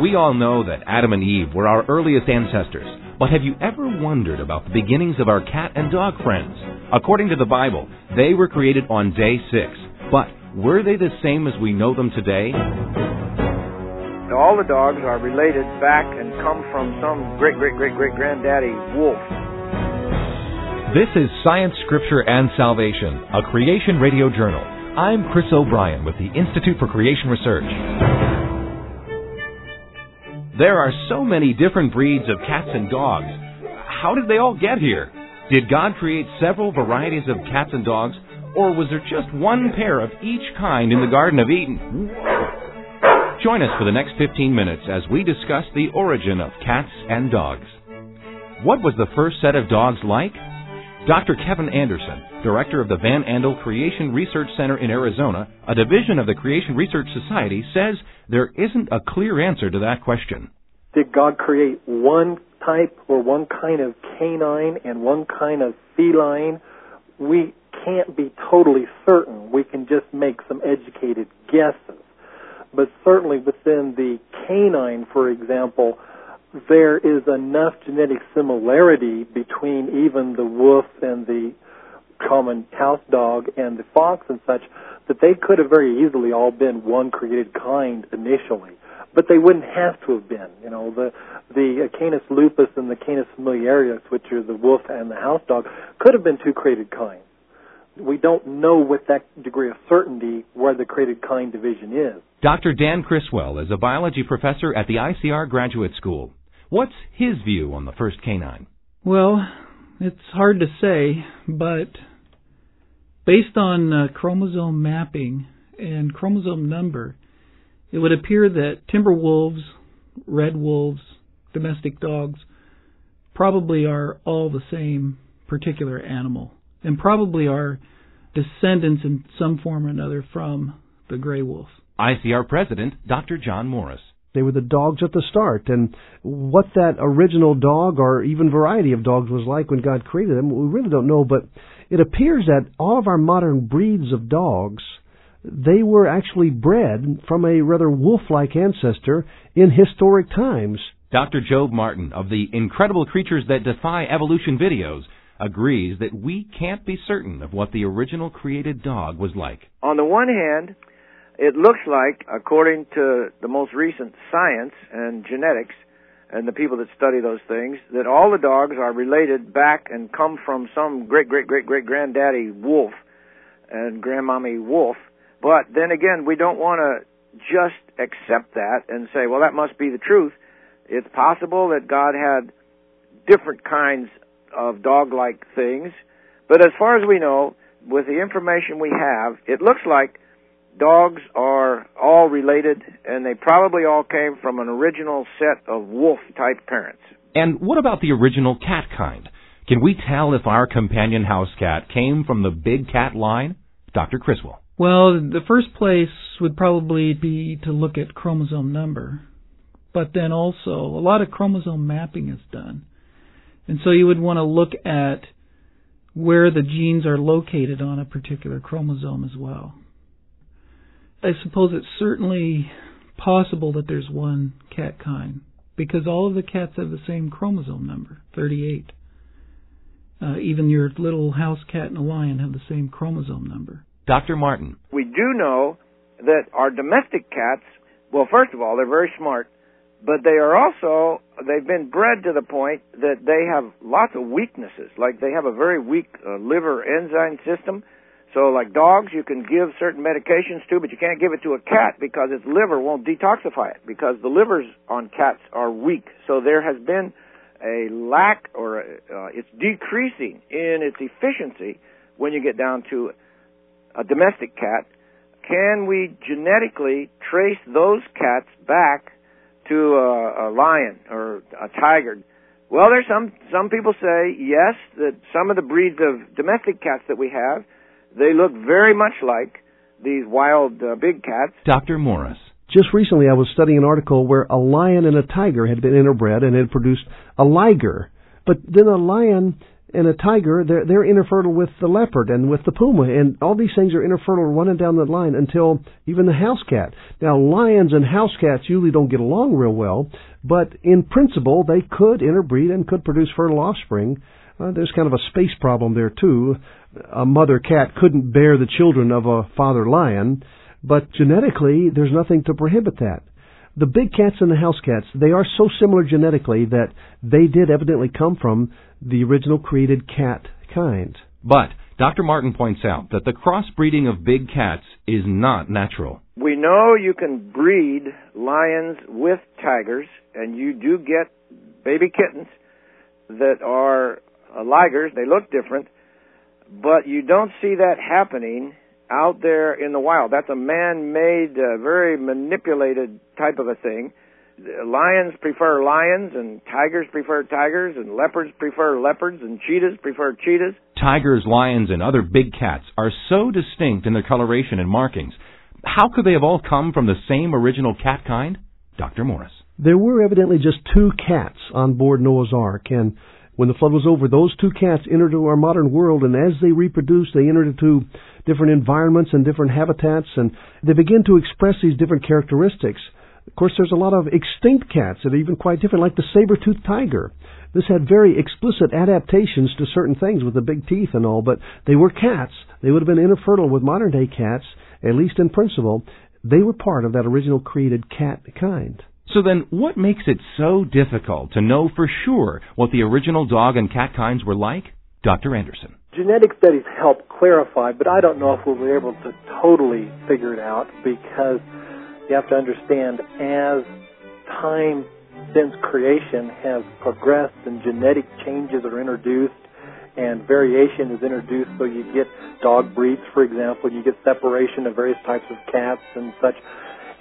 We all know that Adam and Eve were our earliest ancestors, but have you ever wondered about the beginnings of our cat and dog friends? According to the Bible, they were created on day six, but were they the same as we know them today? All the dogs are related back and come from some great great great great granddaddy wolf. This is Science, Scripture, and Salvation, a Creation Radio Journal. I'm Chris O'Brien with the Institute for Creation Research. There are so many different breeds of cats and dogs. How did they all get here? Did God create several varieties of cats and dogs, or was there just one pair of each kind in the Garden of Eden? Join us for the next 15 minutes as we discuss the origin of cats and dogs. What was the first set of dogs like? Dr. Kevin Anderson, director of the Van Andel Creation Research Center in Arizona, a division of the Creation Research Society, says there isn't a clear answer to that question. Did God create one type or one kind of canine and one kind of feline? We can't be totally certain. We can just make some educated guesses. But certainly within the canine, for example, there is enough genetic similarity between even the wolf and the common house dog and the fox and such that they could have very easily all been one created kind initially. But they wouldn't have to have been. You know, the the Canis lupus and the Canis familiaris, which are the wolf and the house dog, could have been two created kinds. We don't know with that degree of certainty where the created kind division is. Dr. Dan Criswell is a biology professor at the ICR Graduate School. What's his view on the first canine? Well, it's hard to say, but based on uh, chromosome mapping and chromosome number, it would appear that timber wolves, red wolves, domestic dogs probably are all the same particular animal and probably are descendants in some form or another from the gray wolf. ICR President Dr. John Morris. They were the dogs at the start. And what that original dog or even variety of dogs was like when God created them, we really don't know. But it appears that all of our modern breeds of dogs, they were actually bred from a rather wolf-like ancestor in historic times. Dr. Job Martin of the Incredible Creatures That Defy Evolution videos agrees that we can't be certain of what the original created dog was like. On the one hand, it looks like, according to the most recent science and genetics, and the people that study those things, that all the dogs are related back and come from some great great great great granddaddy wolf and grandmommy wolf. But then again, we don't want to just accept that and say, well, that must be the truth. It's possible that God had different kinds of dog-like things, but as far as we know, with the information we have, it looks like dogs are all related, and they probably all came from an original set of wolf type parents. And what about the original cat kind? Can we tell if our companion house cat came from the big cat line? Dr. Criswell. Well, the first place would probably be to look at chromosome number. But then also, a lot of chromosome mapping is done. And so you would want to look at where the genes are located on a particular chromosome as well. I suppose it's certainly possible that there's one cat kind because all of the cats have the same chromosome number, 38. Uh, even your little house cat and a lion have the same chromosome number. Dr. Martin. We do know that our domestic cats, well, first of all, they're very smart, but they are also, they've been bred to the point that they have lots of weaknesses. Like they have a very weak uh, liver enzyme system so, like dogs, you can give certain medications to, but you can't give it to a cat because its liver won't detoxify it because the livers on cats are weak. So there has been a lack or uh, it's decreasing in its efficiency when you get down to a domestic cat. Can we genetically trace those cats back to a, a lion or a tiger? Well, there's some some people say yes that some of the breeds of domestic cats that we have they look very much like these wild uh, big cats. Dr. Morris. Just recently, I was studying an article where a lion and a tiger had been interbred and had produced a liger. But then a lion and a tiger, they're, they're interfertile with the leopard and with the puma, and all these things are interfertile running down the line until even the house cat. Now, lions and house cats usually don't get along real well, but in principle, they could interbreed and could produce fertile offspring. Uh, there's kind of a space problem there too. A mother cat couldn't bear the children of a father lion, but genetically, there's nothing to prohibit that the big cats and the house cats, they are so similar genetically that they did evidently come from the original created cat kind. But Dr. Martin points out that the crossbreeding of big cats is not natural. We know you can breed lions with tigers, and you do get baby kittens that are uh, ligers. They look different, but you don't see that happening out there in the wild. That's a man-made, uh, very manipulated type of a thing. Lions prefer lions, and tigers prefer tigers, and leopards prefer leopards, and cheetahs prefer cheetahs. Tigers, lions, and other big cats are so distinct in their coloration and markings. How could they have all come from the same original cat kind? Dr. Morris. There were evidently just two cats on board Noah's Ark, and when the flood was over, those two cats entered into our modern world, and as they reproduced, they entered into different environments and different habitats, and they begin to express these different characteristics. Of course, there's a lot of extinct cats that are even quite different, like the saber-toothed tiger. This had very explicit adaptations to certain things with the big teeth and all, but they were cats. They would have been interfertile with modern day cats, at least in principle. They were part of that original created cat kind. So then, what makes it so difficult to know for sure what the original dog and cat kinds were like? Dr. Anderson. Genetic studies help clarify, but I don't know if we'll be able to totally figure it out because you have to understand as time since creation has progressed and genetic changes are introduced and variation is introduced so you get dog breeds for example you get separation of various types of cats and such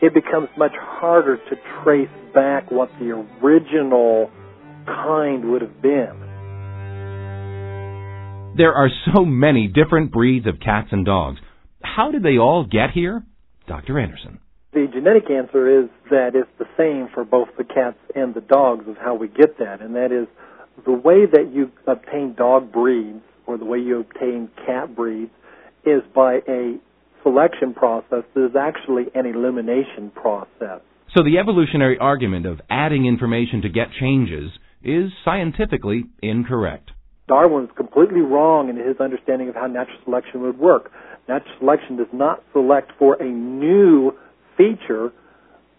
it becomes much harder to trace back what the original kind would have been. There are so many different breeds of cats and dogs. How did they all get here? Dr. Anderson. The genetic answer is that it's the same for both the cats and the dogs of how we get that, and that is the way that you obtain dog breeds or the way you obtain cat breeds is by a selection process is actually an elimination process. So the evolutionary argument of adding information to get changes is scientifically incorrect. Darwin is completely wrong in his understanding of how natural selection would work. Natural selection does not select for a new feature,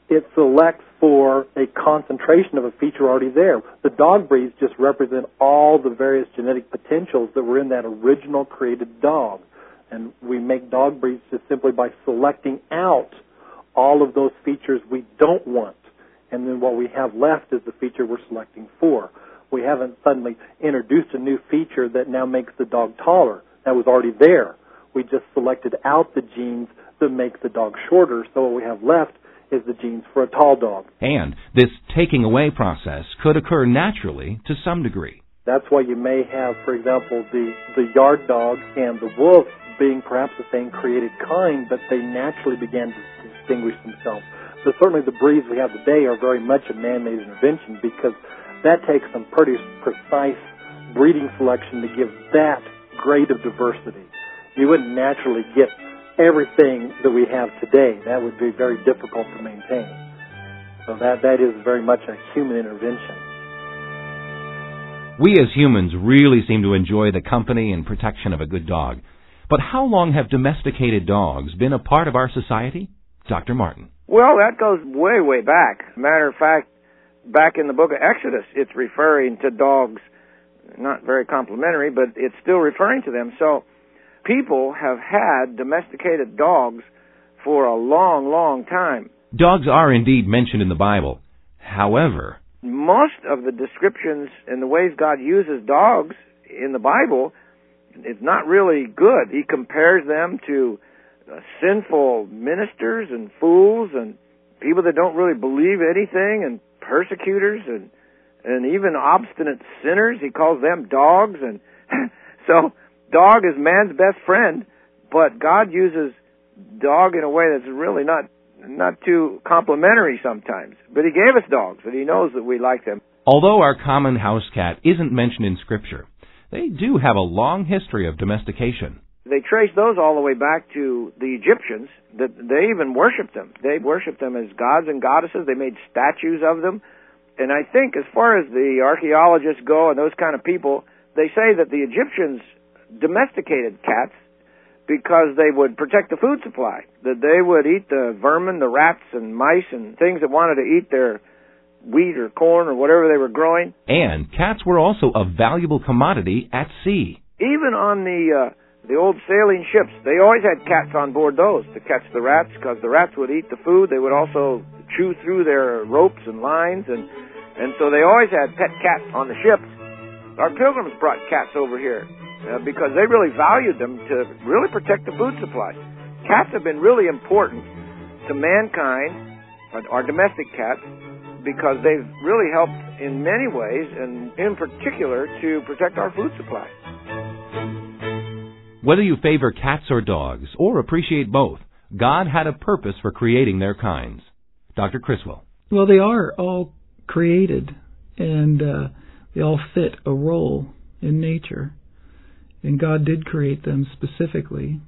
it selects for a concentration of a feature already there. The dog breeds just represent all the various genetic potentials that were in that original created dog. And we make dog breeds just simply by selecting out all of those features we don't want. And then what we have left is the feature we're selecting for. We haven't suddenly introduced a new feature that now makes the dog taller. That was already there. We just selected out the genes that make the dog shorter, so what we have left is the genes for a tall dog. And this taking away process could occur naturally to some degree. That's why you may have, for example, the, the yard dog and the wolf being perhaps the same created kind, but they naturally began to distinguish themselves. But certainly the breeds we have today are very much a man-made intervention because that takes some pretty precise breeding selection to give that grade of diversity. You wouldn't naturally get everything that we have today. That would be very difficult to maintain. So that, that is very much a human intervention. We as humans really seem to enjoy the company and protection of a good dog. But how long have domesticated dogs been a part of our society? Dr. Martin. Well, that goes way, way back. Matter of fact, back in the book of Exodus, it's referring to dogs, not very complimentary, but it's still referring to them. So people have had domesticated dogs for a long, long time. Dogs are indeed mentioned in the Bible. However, most of the descriptions and the ways God uses dogs in the Bible it's not really good. He compares them to uh, sinful ministers and fools and people that don't really believe anything and persecutors and and even obstinate sinners. He calls them dogs and so dog is man's best friend, but God uses dog in a way that's really not not too complimentary sometimes. But he gave us dogs and he knows that we like them. Although our common house cat isn't mentioned in scripture, they do have a long history of domestication. They trace those all the way back to the Egyptians. That they even worshipped them. They worshipped them as gods and goddesses. They made statues of them. And I think, as far as the archaeologists go and those kind of people, they say that the Egyptians domesticated cats because they would protect the food supply. That they would eat the vermin, the rats and mice and things that wanted to eat their wheat or corn or whatever they were growing. And cats were also a valuable commodity at sea. Even on the uh, the old sailing ships, they always had cats on board those to catch the rats because the rats would eat the food. They would also chew through their ropes and lines, and and so they always had pet cats on the ships. Our pilgrims brought cats over here uh, because they really valued them to really protect the food supply. Cats have been really important to mankind, our domestic cats, because they've really helped in many ways, and in particular to protect our food supply. Whether you favor cats or dogs, or appreciate both, God had a purpose for creating their kinds. Dr. Criswell. Well, they are all created, and uh, they all fit a role in nature. And God did create them specifically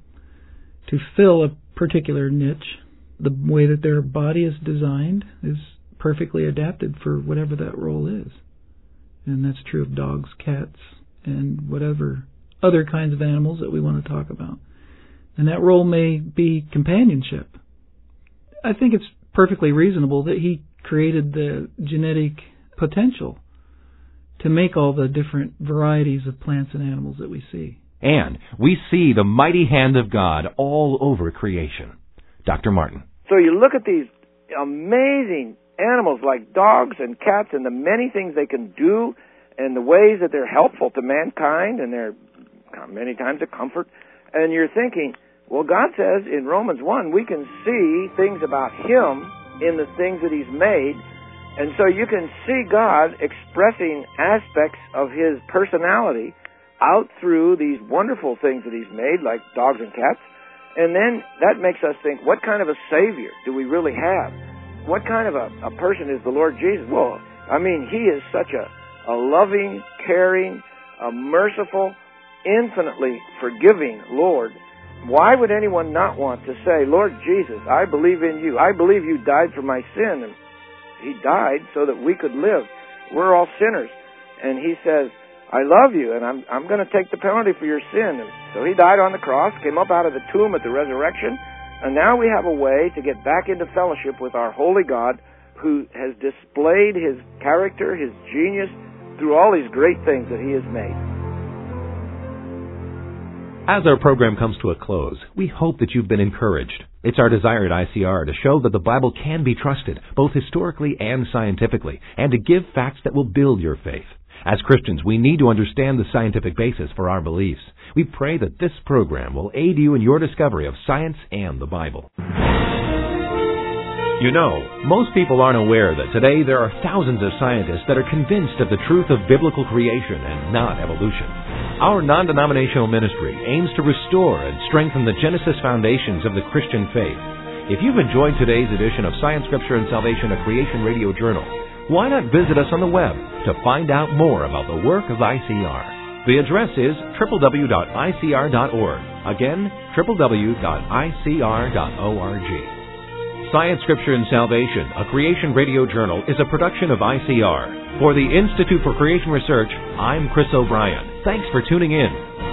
to fill a particular niche. The way that their body is designed is perfectly adapted for whatever that role is. And that's true of dogs, cats, and whatever other kinds of animals that we want to talk about. And that role may be companionship. I think it's perfectly reasonable that he created the genetic potential to make all the different varieties of plants and animals that we see. And we see the mighty hand of God all over creation. Dr. Martin. So you look at these amazing animals like dogs and cats and the many things they can do and the ways that they're helpful to mankind and they're many times a comfort. And you're thinking, well, God says in Romans 1, we can see things about Him in the things that He's made. And so you can see God expressing aspects of His personality out through these wonderful things that He's made, like dogs and cats. And then that makes us think, what kind of a Savior do we really have? What kind of a, a person is the Lord Jesus? Well, I mean, He is such a, a loving, caring, a merciful, infinitely forgiving Lord. Why would anyone not want to say, Lord Jesus, I believe in you. I believe you died for my sin. And He died so that we could live. We're all sinners. And He says, I love you, and I'm, I'm going to take the penalty for your sin. And so He died on the cross, came up out of the tomb at the resurrection, and now we have a way to get back into fellowship with our holy God who has displayed his character, his genius, through all these great things that he has made. As our program comes to a close, we hope that you've been encouraged. It's our desire at ICR to show that the Bible can be trusted, both historically and scientifically, and to give facts that will build your faith. As Christians, we need to understand the scientific basis for our beliefs. We pray that this program will aid you in your discovery of science and the Bible. You know, most people aren't aware that today there are thousands of scientists that are convinced of the truth of biblical creation and not evolution. Our non denominational ministry aims to restore and strengthen the Genesis foundations of the Christian faith. If you've enjoyed today's edition of Science, Scripture, and Salvation, a Creation Radio Journal, why not visit us on the web to find out more about the work of ICR? The address is www.icr.org. Again, www.icr.org. Science, Scripture, and Salvation, a Creation Radio Journal, is a production of ICR. For the Institute for Creation Research, I'm Chris O'Brien. Thanks for tuning in.